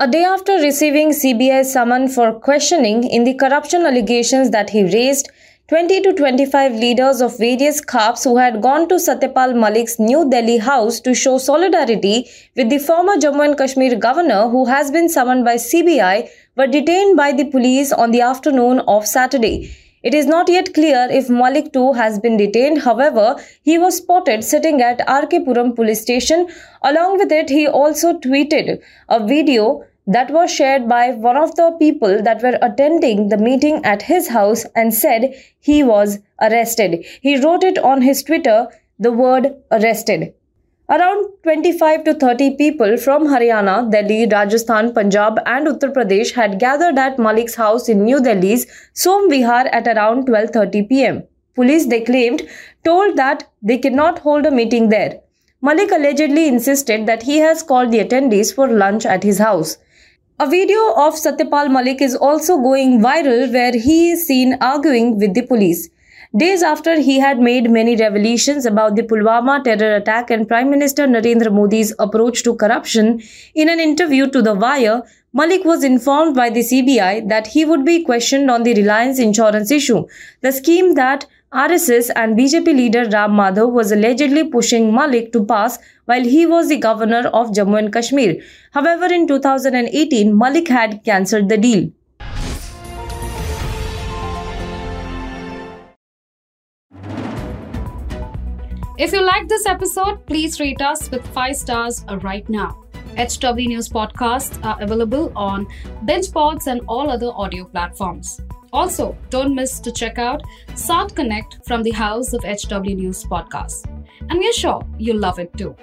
A day after receiving CBI summon for questioning in the corruption allegations that he raised, 20 to 25 leaders of various Khaps who had gone to Satyapal Malik's New Delhi house to show solidarity with the former Jammu and Kashmir governor who has been summoned by CBI were detained by the police on the afternoon of Saturday. It is not yet clear if Malik too has been detained. However, he was spotted sitting at RK Puram police station. Along with it, he also tweeted a video that was shared by one of the people that were attending the meeting at his house and said he was arrested. He wrote it on his Twitter, the word arrested. Around 25 to 30 people from Haryana, Delhi, Rajasthan, Punjab, and Uttar Pradesh had gathered at Malik's house in New Delhi's Som Vihar at around 12:30 p.m. Police, they claimed, told that they cannot hold a meeting there. Malik allegedly insisted that he has called the attendees for lunch at his house. A video of Satyapal Malik is also going viral where he is seen arguing with the police. Days after he had made many revelations about the Pulwama terror attack and Prime Minister Narendra Modi's approach to corruption, in an interview to The Wire, Malik was informed by the CBI that he would be questioned on the Reliance insurance issue, the scheme that RSS and BJP leader Ram Madhav was allegedly pushing Malik to pass while he was the governor of Jammu and Kashmir. However, in 2018, Malik had cancelled the deal. If you like this episode, please rate us with 5 stars right now. HW News podcasts are available on BingePods and all other audio platforms. Also, don't miss to check out South Connect from the House of HW News podcast. And we're sure you'll love it too.